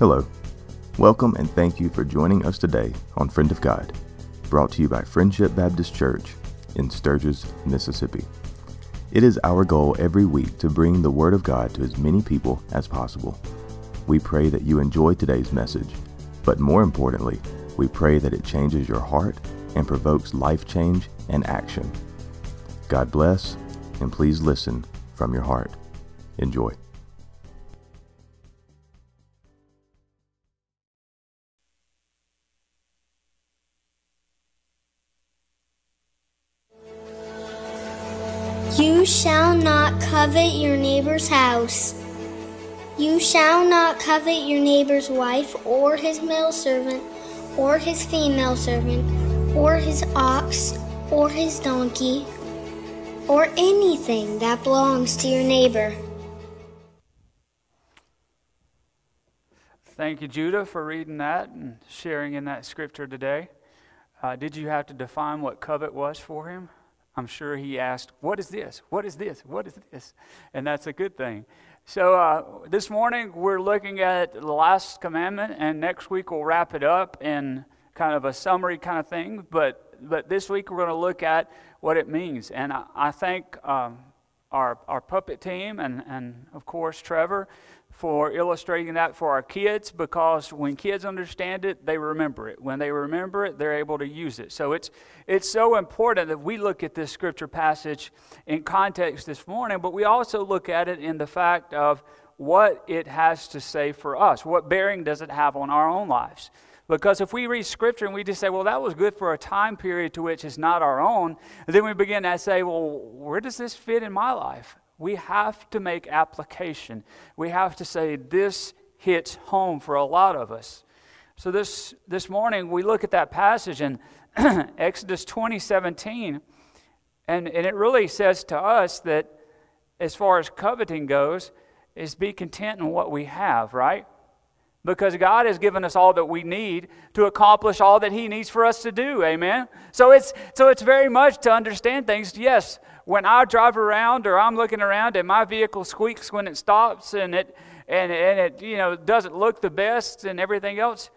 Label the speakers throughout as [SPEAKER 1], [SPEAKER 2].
[SPEAKER 1] Hello. Welcome and thank you for joining us today on Friend of God, brought to you by Friendship Baptist Church in Sturgis, Mississippi. It is our goal every week to bring the Word of God to as many people as possible. We pray that you enjoy today's message, but more importantly, we pray that it changes your heart and provokes life change and action. God bless, and please listen from your heart. Enjoy.
[SPEAKER 2] Not covet your neighbor's house. You shall not covet your neighbor's wife, or his male servant, or his female servant, or his ox, or his donkey, or anything that belongs to your neighbor.
[SPEAKER 3] Thank you, Judah, for reading that and sharing in that scripture today. Uh, did you have to define what covet was for him? I'm sure he asked, What is this? What is this? What is this? And that's a good thing. So, uh, this morning we're looking at the last commandment, and next week we'll wrap it up in kind of a summary kind of thing. But, but this week we're going to look at what it means. And I, I thank um, our, our puppet team and, and, of course, Trevor for illustrating that for our kids because when kids understand it, they remember it. When they remember it, they're able to use it. So it's, it's so important that we look at this scripture passage in context this morning, but we also look at it in the fact of what it has to say for us. What bearing does it have on our own lives? Because if we read scripture and we just say, well, that was good for a time period to which is not our own, then we begin to say, well, where does this fit in my life? We have to make application. We have to say, this hits home for a lot of us. So this, this morning, we look at that passage in Exodus 20 17, and, and it really says to us that as far as coveting goes, is be content in what we have, right? Because God has given us all that we need to accomplish all that He needs for us to do. Amen. So it's so it's very much to understand things. Yes, when I drive around or I'm looking around and my vehicle squeaks when it stops and it and, and it you know doesn't look the best and everything else,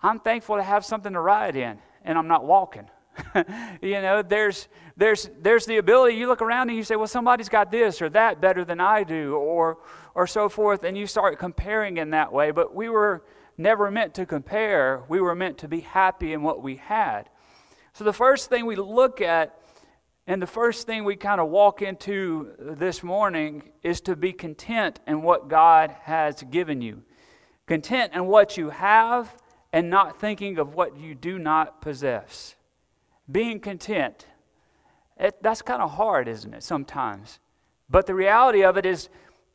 [SPEAKER 3] I'm thankful to have something to ride in and I'm not walking. you know, there's there's there's the ability you look around and you say, well, somebody's got this or that better than I do, or or so forth, and you start comparing in that way. But we were never meant to compare. We were meant to be happy in what we had. So the first thing we look at and the first thing we kind of walk into this morning is to be content in what God has given you. Content in what you have and not thinking of what you do not possess. Being content. It, that's kind of hard, isn't it, sometimes? But the reality of it is,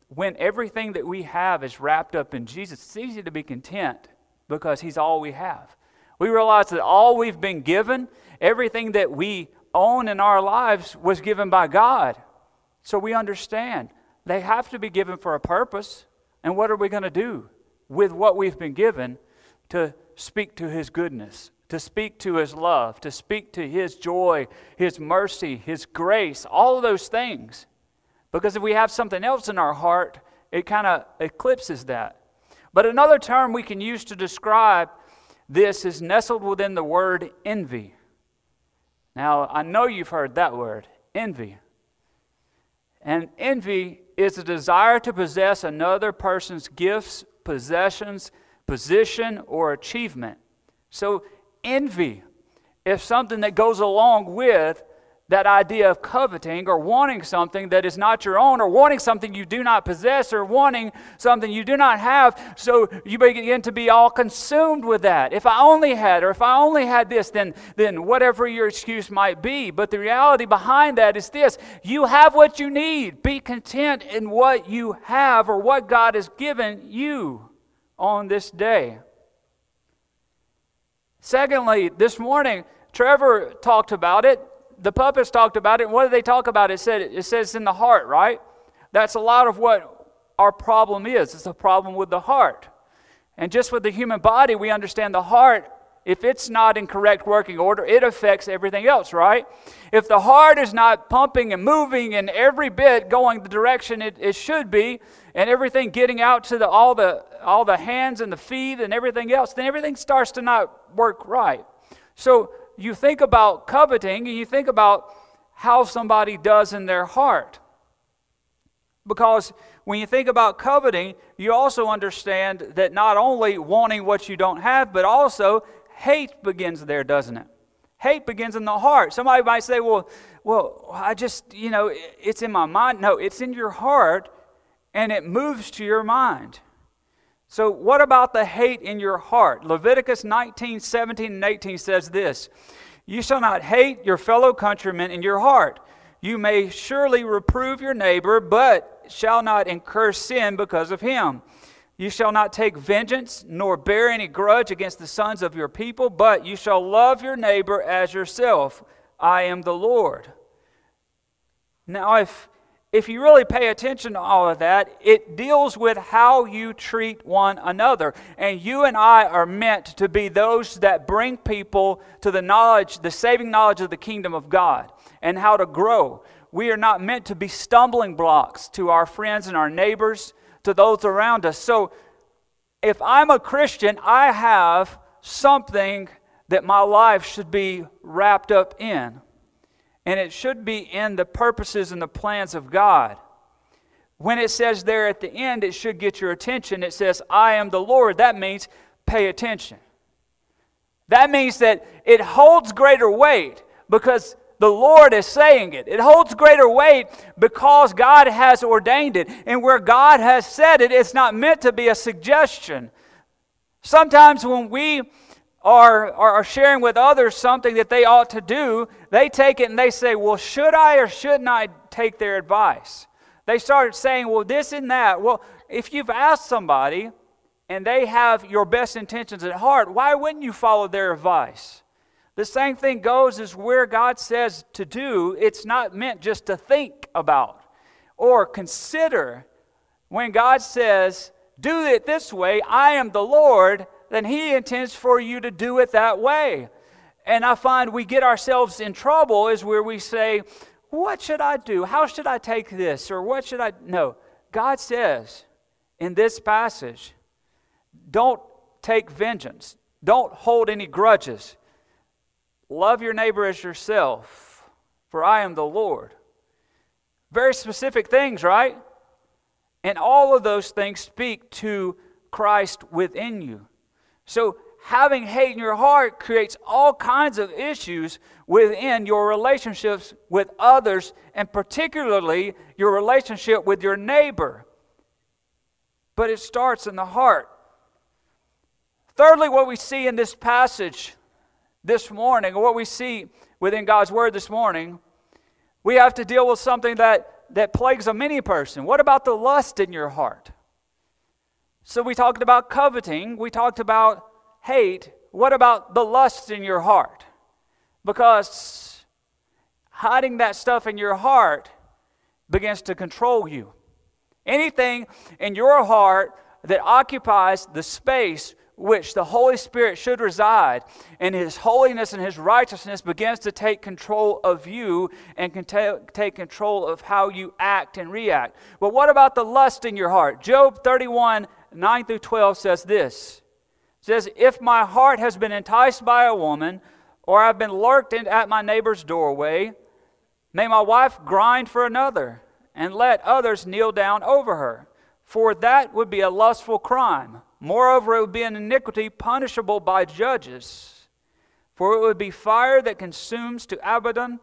[SPEAKER 3] when everything that we have is wrapped up in Jesus, it's easy to be content because He's all we have. We realize that all we've been given, everything that we own in our lives was given by God. So we understand they have to be given for a purpose. And what are we going to do with what we've been given to speak to His goodness, to speak to His love, to speak to His joy, His mercy, His grace, all of those things? Because if we have something else in our heart, it kind of eclipses that. But another term we can use to describe this is nestled within the word envy. Now, I know you've heard that word envy. And envy is a desire to possess another person's gifts, possessions, position, or achievement. So, envy is something that goes along with that idea of coveting or wanting something that is not your own or wanting something you do not possess or wanting something you do not have. So you begin to be all consumed with that. If I only had, or if I only had this, then, then whatever your excuse might be. But the reality behind that is this you have what you need. Be content in what you have or what God has given you on this day. Secondly, this morning, Trevor talked about it the puppets talked about it. And what did they talk about? It said it says in the heart, right? That's a lot of what our problem is. It's a problem with the heart. And just with the human body, we understand the heart if it's not in correct working order, it affects everything else, right? If the heart is not pumping and moving and every bit going the direction it, it should be, and everything getting out to the, all, the, all the hands and the feet and everything else, then everything starts to not work right. So you think about coveting and you think about how somebody does in their heart. Because when you think about coveting, you also understand that not only wanting what you don't have, but also hate begins there, doesn't it? Hate begins in the heart. Somebody might say, well, well, I just, you know, it's in my mind. No, it's in your heart and it moves to your mind. So, what about the hate in your heart? Leviticus 19, 17, and 18 says this You shall not hate your fellow countrymen in your heart. You may surely reprove your neighbor, but shall not incur sin because of him. You shall not take vengeance, nor bear any grudge against the sons of your people, but you shall love your neighbor as yourself. I am the Lord. Now, if, if you really pay attention to all of that, it deals with how you treat one another. And you and I are meant to be those that bring people to the knowledge, the saving knowledge of the kingdom of God and how to grow. We are not meant to be stumbling blocks to our friends and our neighbors to those around us. So if I'm a Christian, I have something that my life should be wrapped up in. And it should be in the purposes and the plans of God. When it says there at the end, it should get your attention. It says, I am the Lord. That means pay attention. That means that it holds greater weight because the Lord is saying it. It holds greater weight because God has ordained it. And where God has said it, it's not meant to be a suggestion. Sometimes when we are, sharing with others something that they ought to do, they take it and they say, Well, should I or shouldn't I take their advice? They start saying, Well, this and that. Well, if you've asked somebody and they have your best intentions at heart, why wouldn't you follow their advice? The same thing goes as where God says to do, it's not meant just to think about or consider. When God says, do it this way, I am the Lord, then He intends for you to do it that way. And I find we get ourselves in trouble is where we say, What should I do? How should I take this? Or what should I. No. God says in this passage, don't take vengeance, don't hold any grudges. Love your neighbor as yourself, for I am the Lord. Very specific things, right? And all of those things speak to Christ within you. So, having hate in your heart creates all kinds of issues within your relationships with others, and particularly your relationship with your neighbor. But it starts in the heart. Thirdly, what we see in this passage this morning, or what we see within God's Word this morning, we have to deal with something that, that plagues a many person. What about the lust in your heart? So we talked about coveting, we talked about hate. What about the lust in your heart? Because hiding that stuff in your heart begins to control you. Anything in your heart that occupies the space which the Holy Spirit should reside, and His holiness and His righteousness begins to take control of you and can ta- take control of how you act and react. But what about the lust in your heart? Job 31 9 through 12 says this it says, If my heart has been enticed by a woman, or I've been lurked in, at my neighbor's doorway, may my wife grind for another, and let others kneel down over her, for that would be a lustful crime. Moreover, it would be an iniquity punishable by judges, for it would be fire that consumes to Abaddon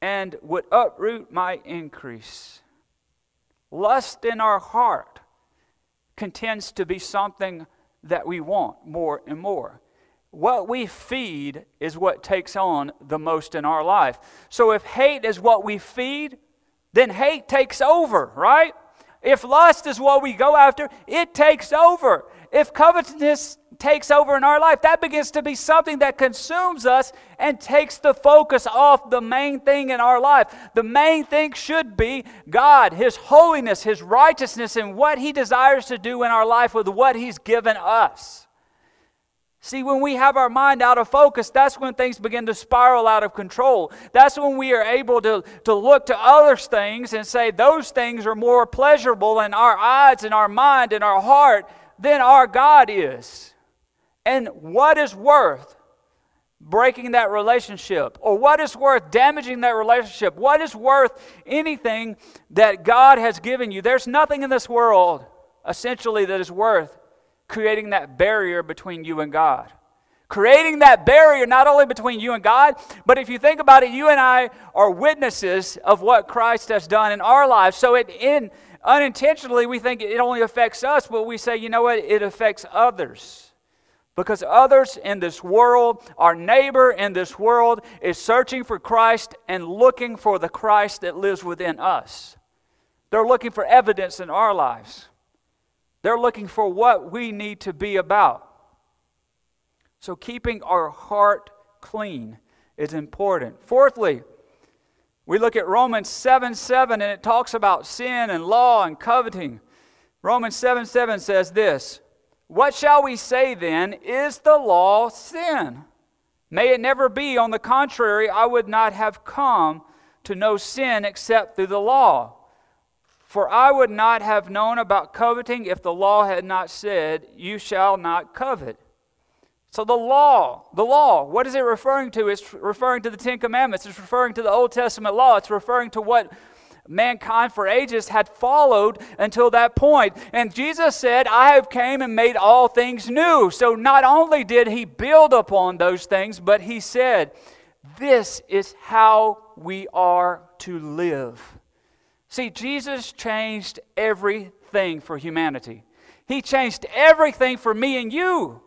[SPEAKER 3] and would uproot my increase. Lust in our heart contends to be something that we want more and more. What we feed is what takes on the most in our life. So if hate is what we feed, then hate takes over, right? If lust is what we go after, it takes over if covetousness takes over in our life, that begins to be something that consumes us and takes the focus off the main thing in our life. The main thing should be God, His holiness, His righteousness, and what He desires to do in our life with what He's given us. See, when we have our mind out of focus, that's when things begin to spiral out of control. That's when we are able to, to look to other things and say those things are more pleasurable in our eyes and our mind and our heart than our God is. And what is worth breaking that relationship? Or what is worth damaging that relationship? What is worth anything that God has given you? There's nothing in this world, essentially, that is worth creating that barrier between you and God. Creating that barrier not only between you and God, but if you think about it, you and I are witnesses of what Christ has done in our lives. So it in unintentionally we think it only affects us, but we say, you know what, it affects others. Because others in this world, our neighbor in this world, is searching for Christ and looking for the Christ that lives within us. They're looking for evidence in our lives. They're looking for what we need to be about. So, keeping our heart clean is important. Fourthly, we look at Romans 7 7, and it talks about sin and law and coveting. Romans 7 7 says this What shall we say then? Is the law sin? May it never be. On the contrary, I would not have come to know sin except through the law. For I would not have known about coveting if the law had not said, You shall not covet. So the law, the law, what is it referring to? It's referring to the Ten Commandments. It's referring to the Old Testament law. It's referring to what mankind for ages had followed until that point. And Jesus said, I have came and made all things new. So not only did he build upon those things, but he said, This is how we are to live. See, Jesus changed everything for humanity. He changed everything for me and you.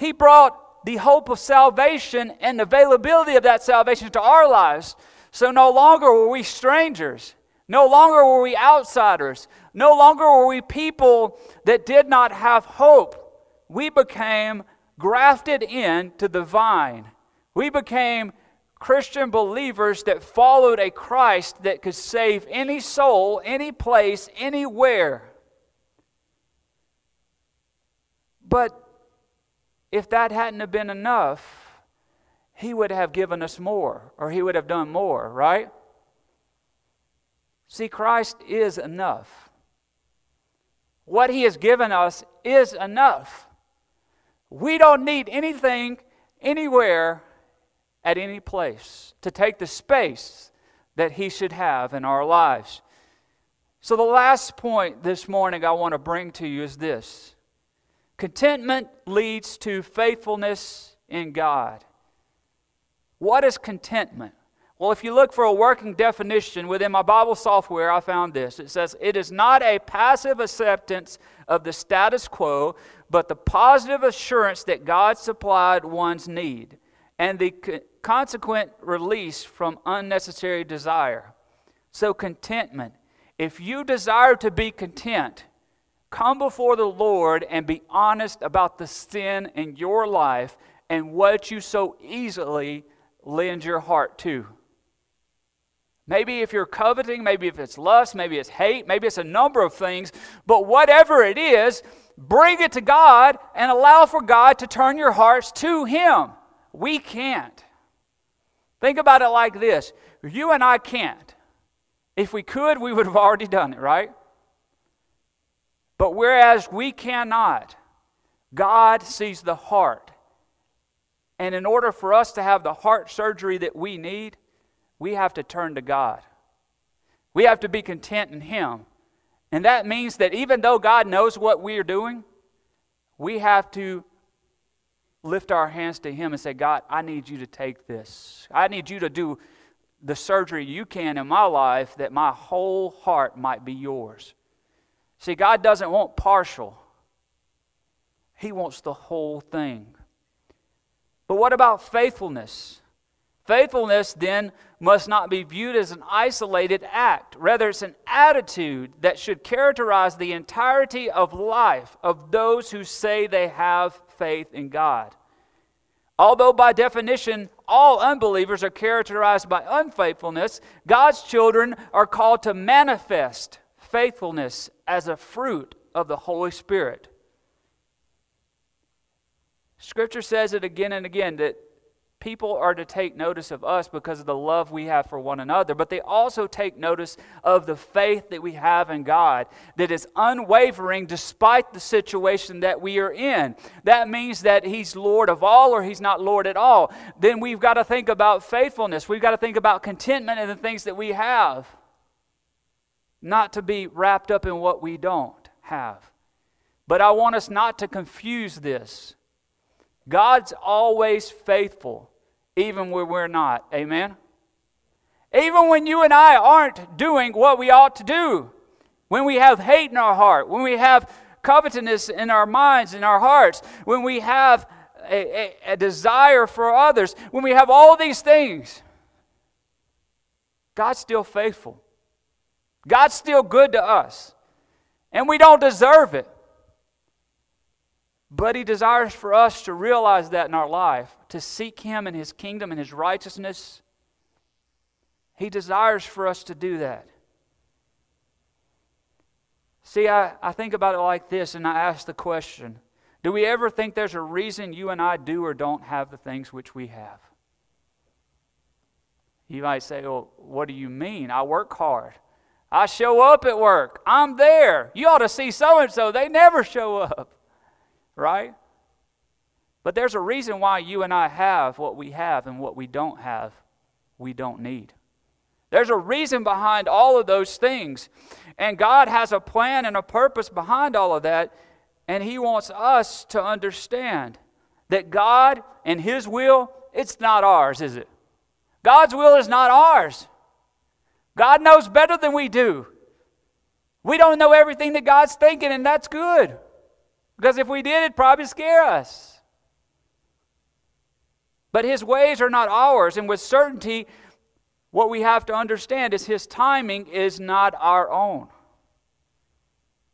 [SPEAKER 3] He brought the hope of salvation and availability of that salvation to our lives. So no longer were we strangers. No longer were we outsiders. No longer were we people that did not have hope. We became grafted in to the vine. We became Christian believers that followed a Christ that could save any soul, any place, anywhere. But if that hadn't have been enough, he would have given us more, or he would have done more, right? See, Christ is enough. What he has given us is enough. We don't need anything anywhere at any place to take the space that He should have in our lives. So, the last point this morning I want to bring to you is this contentment leads to faithfulness in God. What is contentment? Well, if you look for a working definition within my Bible software, I found this. It says, It is not a passive acceptance of the status quo, but the positive assurance that God supplied one's need and the consequent release from unnecessary desire. So, contentment. If you desire to be content, come before the Lord and be honest about the sin in your life and what you so easily lend your heart to. Maybe if you're coveting, maybe if it's lust, maybe it's hate, maybe it's a number of things, but whatever it is, bring it to God and allow for God to turn your hearts to Him. We can't. Think about it like this you and I can't. If we could, we would have already done it, right? But whereas we cannot, God sees the heart. And in order for us to have the heart surgery that we need, we have to turn to God. We have to be content in Him. And that means that even though God knows what we are doing, we have to lift our hands to Him and say, God, I need you to take this. I need you to do the surgery you can in my life that my whole heart might be yours. See, God doesn't want partial, He wants the whole thing. But what about faithfulness? Faithfulness then must not be viewed as an isolated act. Rather, it's an attitude that should characterize the entirety of life of those who say they have faith in God. Although, by definition, all unbelievers are characterized by unfaithfulness, God's children are called to manifest faithfulness as a fruit of the Holy Spirit. Scripture says it again and again that people are to take notice of us because of the love we have for one another, but they also take notice of the faith that we have in God that is unwavering despite the situation that we are in. That means that He's Lord of all or He's not Lord at all. Then we've got to think about faithfulness. We've got to think about contentment in the things that we have, not to be wrapped up in what we don't have. But I want us not to confuse this. God's always faithful even when we're not. Amen? Even when you and I aren't doing what we ought to do, when we have hate in our heart, when we have covetousness in our minds, in our hearts, when we have a, a, a desire for others, when we have all these things, God's still faithful. God's still good to us. And we don't deserve it. But He desires for us to realize that in our life, to seek Him and His kingdom and His righteousness. He desires for us to do that. See, I, I think about it like this, and I ask the question Do we ever think there's a reason you and I do or don't have the things which we have? You might say, Well, what do you mean? I work hard. I show up at work. I'm there. You ought to see so and so. They never show up right? But there's a reason why you and I have what we have and what we don't have, we don't need. There's a reason behind all of those things. And God has a plan and a purpose behind all of that. And He wants us to understand that God and His will, it's not ours, is it? God's will is not ours. God knows better than we do. We don't know everything that God's thinking, and that's good. Because if we did, it'd probably scare us. But his ways are not ours, and with certainty, what we have to understand is his timing is not our own.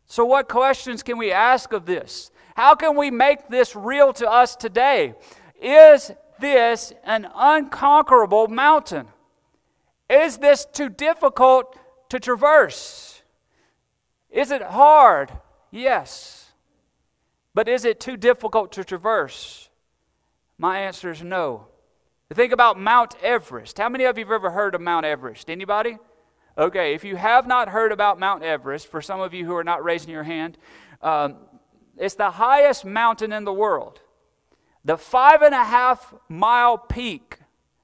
[SPEAKER 3] So, what questions can we ask of this? How can we make this real to us today? Is this an unconquerable mountain? Is this too difficult to traverse? Is it hard? Yes. But is it too difficult to traverse? My answer is no. Think about Mount Everest. How many of you have ever heard of Mount Everest? Anybody? Okay, if you have not heard about Mount Everest, for some of you who are not raising your hand, um, it's the highest mountain in the world. The five and a half mile peak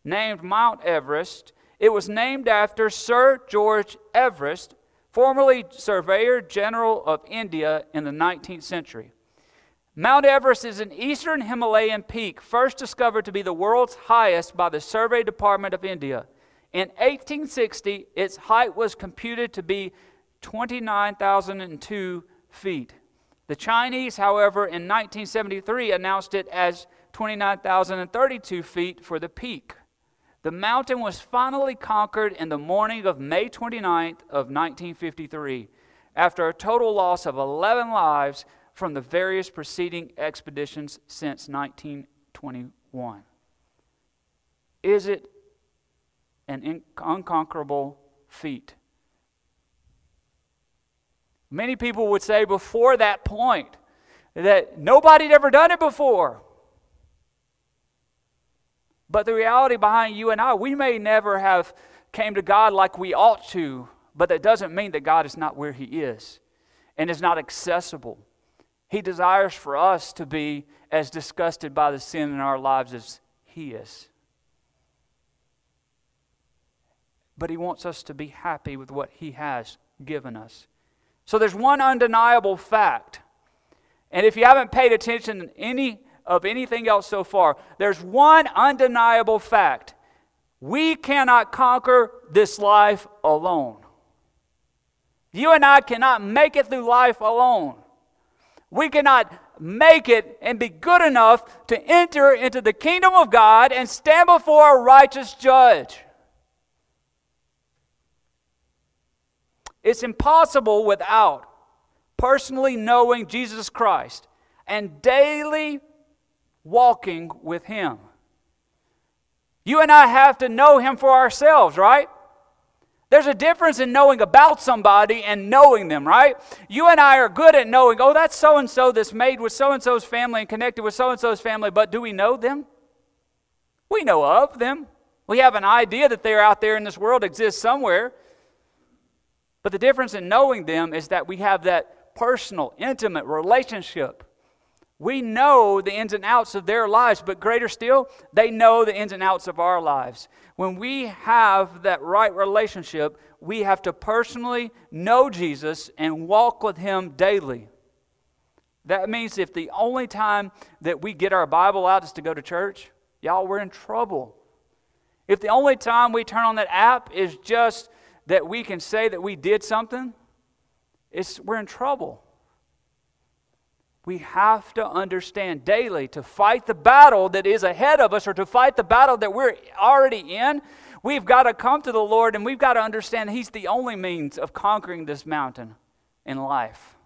[SPEAKER 3] named Mount Everest, it was named after Sir George Everest, formerly Surveyor General of India in the 19th century. Mount Everest is an eastern Himalayan peak first discovered to be the world's highest by the Survey Department of India. In 1860, its height was computed to be 29,002 feet. The Chinese, however, in 1973 announced it as 29,032 feet for the peak. The mountain was finally conquered in the morning of May 29th of 1953 after a total loss of 11 lives from the various preceding expeditions since 1921. Is it an unconquerable feat? Many people would say before that point that nobody had ever done it before. But the reality behind you and I, we may never have came to God like we ought to, but that doesn't mean that God is not where He is and is not accessible. He desires for us to be as disgusted by the sin in our lives as He is. But He wants us to be happy with what He has given us. So there's one undeniable fact. And if you haven't paid attention any of anything else so far, there's one undeniable fact. We cannot conquer this life alone. You and I cannot make it through life alone. We cannot make it and be good enough to enter into the kingdom of God and stand before a righteous judge. It's impossible without personally knowing Jesus Christ and daily walking with Him. You and I have to know Him for ourselves, right? There's a difference in knowing about somebody and knowing them, right? You and I are good at knowing, oh, that's so and so that's made with so and so's family and connected with so and so's family, but do we know them? We know of them. We have an idea that they're out there in this world, exist somewhere. But the difference in knowing them is that we have that personal, intimate relationship. We know the ins and outs of their lives, but greater still, they know the ins and outs of our lives. When we have that right relationship, we have to personally know Jesus and walk with Him daily. That means if the only time that we get our Bible out is to go to church, y'all, we're in trouble. If the only time we turn on that app is just that we can say that we did something, it's, we're in trouble. We have to understand daily to fight the battle that is ahead of us or to fight the battle that we're already in. We've got to come to the Lord and we've got to understand He's the only means of conquering this mountain in life.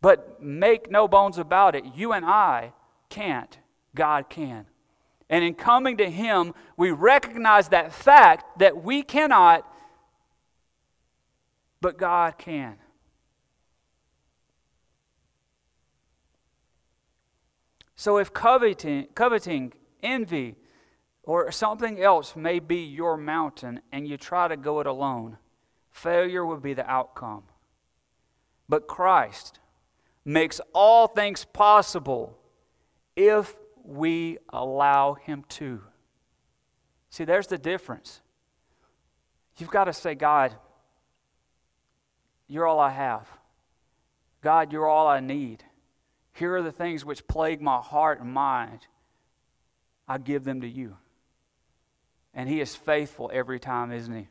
[SPEAKER 3] But make no bones about it, you and I can't, God can. And in coming to Him, we recognize that fact that we cannot, but God can. So if coveting, coveting, envy, or something else may be your mountain and you try to go it alone, failure will be the outcome. But Christ makes all things possible if we allow Him to. See, there's the difference. You've got to say, God, you're all I have. God, you're all I need. Here are the things which plague my heart and mind. I give them to you. And He is faithful every time, isn't He?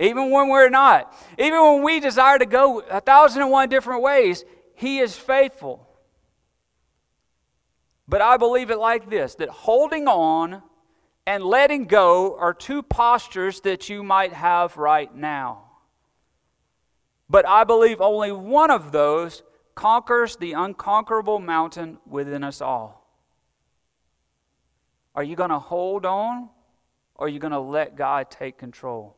[SPEAKER 3] Even when we're not, even when we desire to go a thousand and one different ways, He is faithful. But I believe it like this that holding on and letting go are two postures that you might have right now. But I believe only one of those conquers the unconquerable mountain within us all. Are you going to hold on or are you going to let God take control?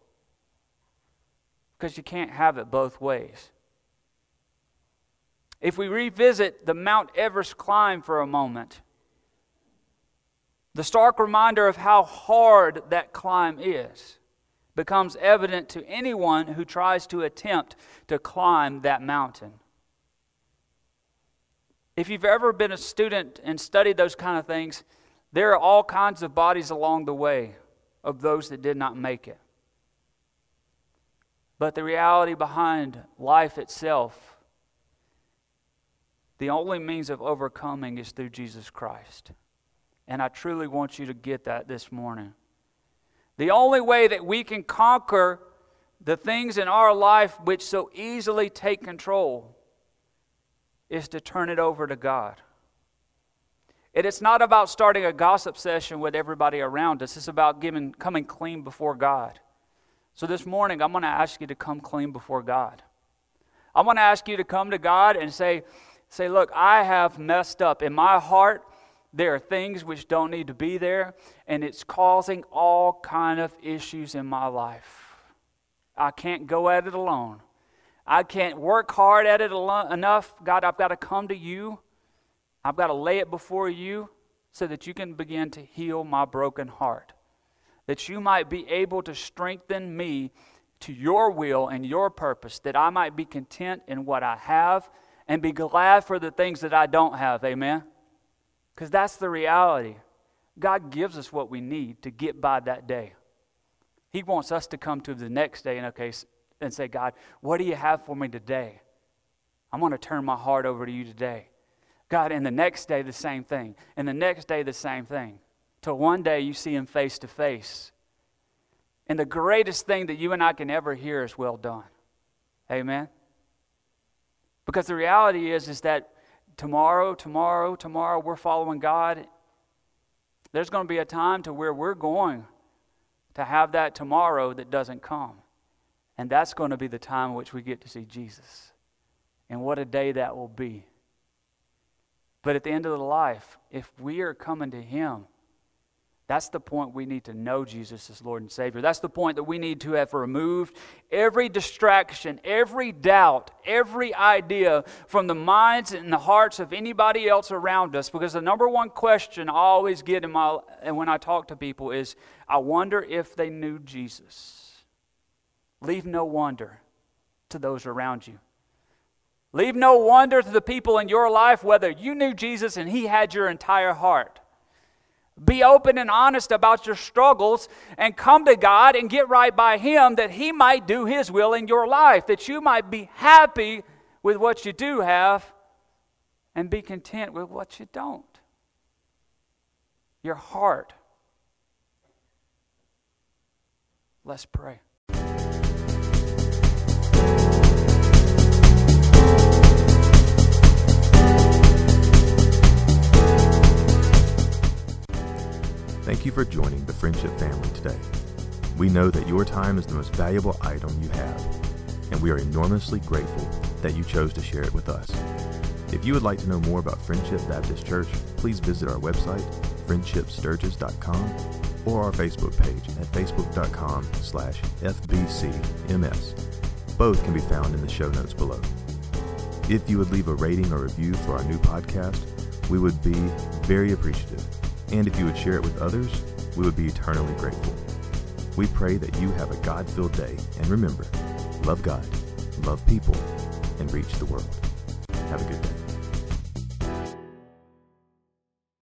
[SPEAKER 3] Because you can't have it both ways. If we revisit the Mount Everest climb for a moment, the stark reminder of how hard that climb is becomes evident to anyone who tries to attempt to climb that mountain. If you've ever been a student and studied those kind of things, there are all kinds of bodies along the way of those that did not make it. But the reality behind life itself, the only means of overcoming is through Jesus Christ. And I truly want you to get that this morning. The only way that we can conquer the things in our life which so easily take control is to turn it over to God. And it's not about starting a gossip session with everybody around us. It's about giving, coming clean before God. So this morning, I'm going to ask you to come clean before God. I'm going to ask you to come to God and say, say, look, I have messed up. In my heart, there are things which don't need to be there, and it's causing all kind of issues in my life. I can't go at it alone. I can't work hard at it enough. God, I've got to come to you. I've got to lay it before you so that you can begin to heal my broken heart. That you might be able to strengthen me to your will and your purpose, that I might be content in what I have and be glad for the things that I don't have. Amen? Because that's the reality. God gives us what we need to get by that day. He wants us to come to the next day and, okay, and say, God, what do you have for me today? I'm going to turn my heart over to you today. God, and the next day, the same thing. And the next day, the same thing. Till one day you see him face to face. And the greatest thing that you and I can ever hear is well done. Amen? Because the reality is, is that tomorrow, tomorrow, tomorrow, we're following God. There's going to be a time to where we're going to have that tomorrow that doesn't come. And that's going to be the time in which we get to see Jesus. And what a day that will be. But at the end of the life, if we are coming to Him, That's the point we need to know Jesus as Lord and Savior. That's the point that we need to have removed every distraction, every doubt, every idea from the minds and the hearts of anybody else around us. Because the number one question I always get in my and when I talk to people is, I wonder if they knew Jesus. Leave no wonder to those around you. Leave no wonder to the people in your life whether you knew Jesus and He had your entire heart. Be open and honest about your struggles and come to God and get right by Him that He might do His will in your life, that you might be happy with what you do have and be content with what you don't. Your heart. Let's pray.
[SPEAKER 1] For joining the Friendship family today. We know that your time is the most valuable item you have, and we are enormously grateful that you chose to share it with us. If you would like to know more about Friendship Baptist Church, please visit our website, friendshipsturgis.com, or our Facebook page at facebook.com slash fbcms. Both can be found in the show notes below. If you would leave a rating or review for our new podcast, we would be very appreciative. And if you would share it with others, we would be eternally grateful. We pray that you have a God filled day, and remember, love God, love people, and reach the world. Have a good day.